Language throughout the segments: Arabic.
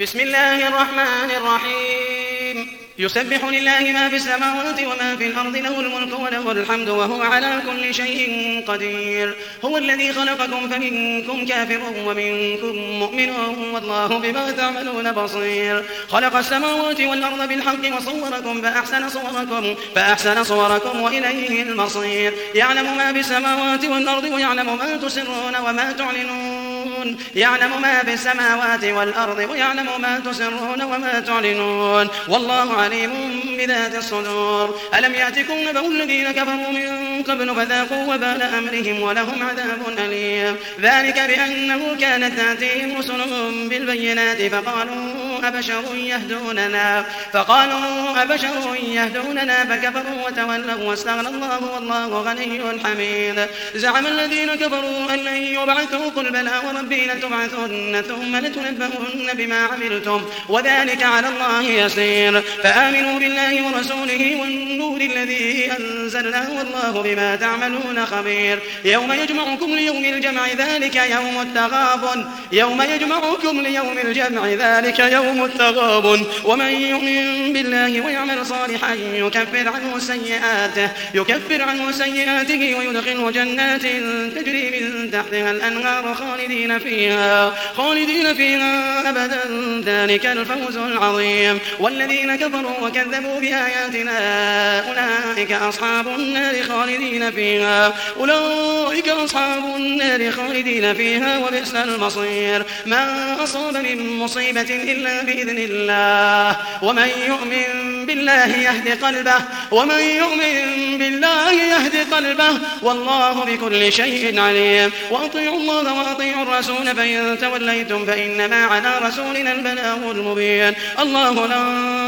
بسم الله الرحمن الرحيم. يسبح لله ما في السماوات وما في الأرض له الملك وله الحمد وهو على كل شيء قدير. هو الذي خلقكم فمنكم كافر ومنكم مؤمن والله بما تعملون بصير. خلق السماوات والأرض بالحق وصوركم فأحسن صوركم فأحسن صوركم وإليه المصير. يعلم ما في السماوات والأرض ويعلم ما تسرون وما تعلنون. تعلنون يعلم ما في السماوات والأرض ويعلم ما تسرون وما تعلنون. والله عليم بذات الصدور. ألم يأتكم نبأ الذين كفروا من قبل فذاقوا وبال أمرهم ولهم عذاب أليم. ذلك بأنه كانت تأتيهم رسلهم بالبينات فقالوا أبشر يهدوننا. فقالوا أبشر يهدوننا فكفروا وتولوا واستغنى الله والله غني حميد. زعم الذين كفروا أن لن يبعثوا قل بلى وربي لتبعثن ثم لتنبؤن بما عملتم وذلك على الله يسير. فآمنوا بالله ورسوله والنور الذي أنزلناه والله بما تعملون خبير. يوم يجمعكم ليوم الجمع ذلك يوم التغابن. يوم يجمعكم ليوم الجمع ذلك يوم التغابن ومن يؤمن بالله ويعمل صالحا يكفر عنه سيئاته يكفر عنه سيئاته ويدخله جنات تجري من تحتها الأنهار خالدين فيها خالدين فيها أبدا. ذلك الفوز العظيم. والذين كفروا وكذبوا بآياتنا أولئك أصحاب النار خالدين فيها. أولئك أصحاب النار خالدين فيها وبئس المصير. ما أصاب من مصيبة إلا بإذن الله. ومن يؤمن بالله يهد قلبه. ومن يؤمن بالله يهد قلبه. والله بكل شيء عليم. وأطيعوا الله وأطيعوا الرسول فإن توليتم فإنما على رسولنا البلاغ المبين. الله لا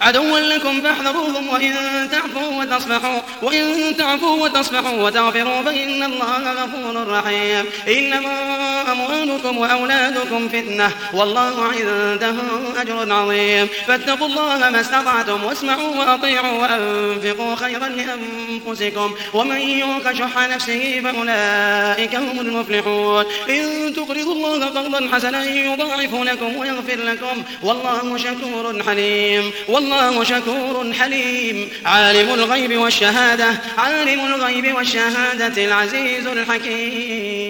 عدوا لكم فاحذروهم وإن تعفوا وتصفحوا وإن تعفوا وتصفحوا وتغفروا فإن الله غفور رحيم. إنما أموالكم وأولادكم فتنة والله عنده أجر عظيم. فاتقوا الله ما استطعتم واسمعوا وأطيعوا وأنفقوا خيرا لأنفسكم. ومن يوق شح نفسه فأولئك هم المفلحون. إن تقرضوا الله قرضا حسنا يضاعف لكم ويغفر لكم والله شكور حليم. والله شكور حليم. عالم الغيب والشهادة عالم الغيب والشهادة العزيز الحكيم.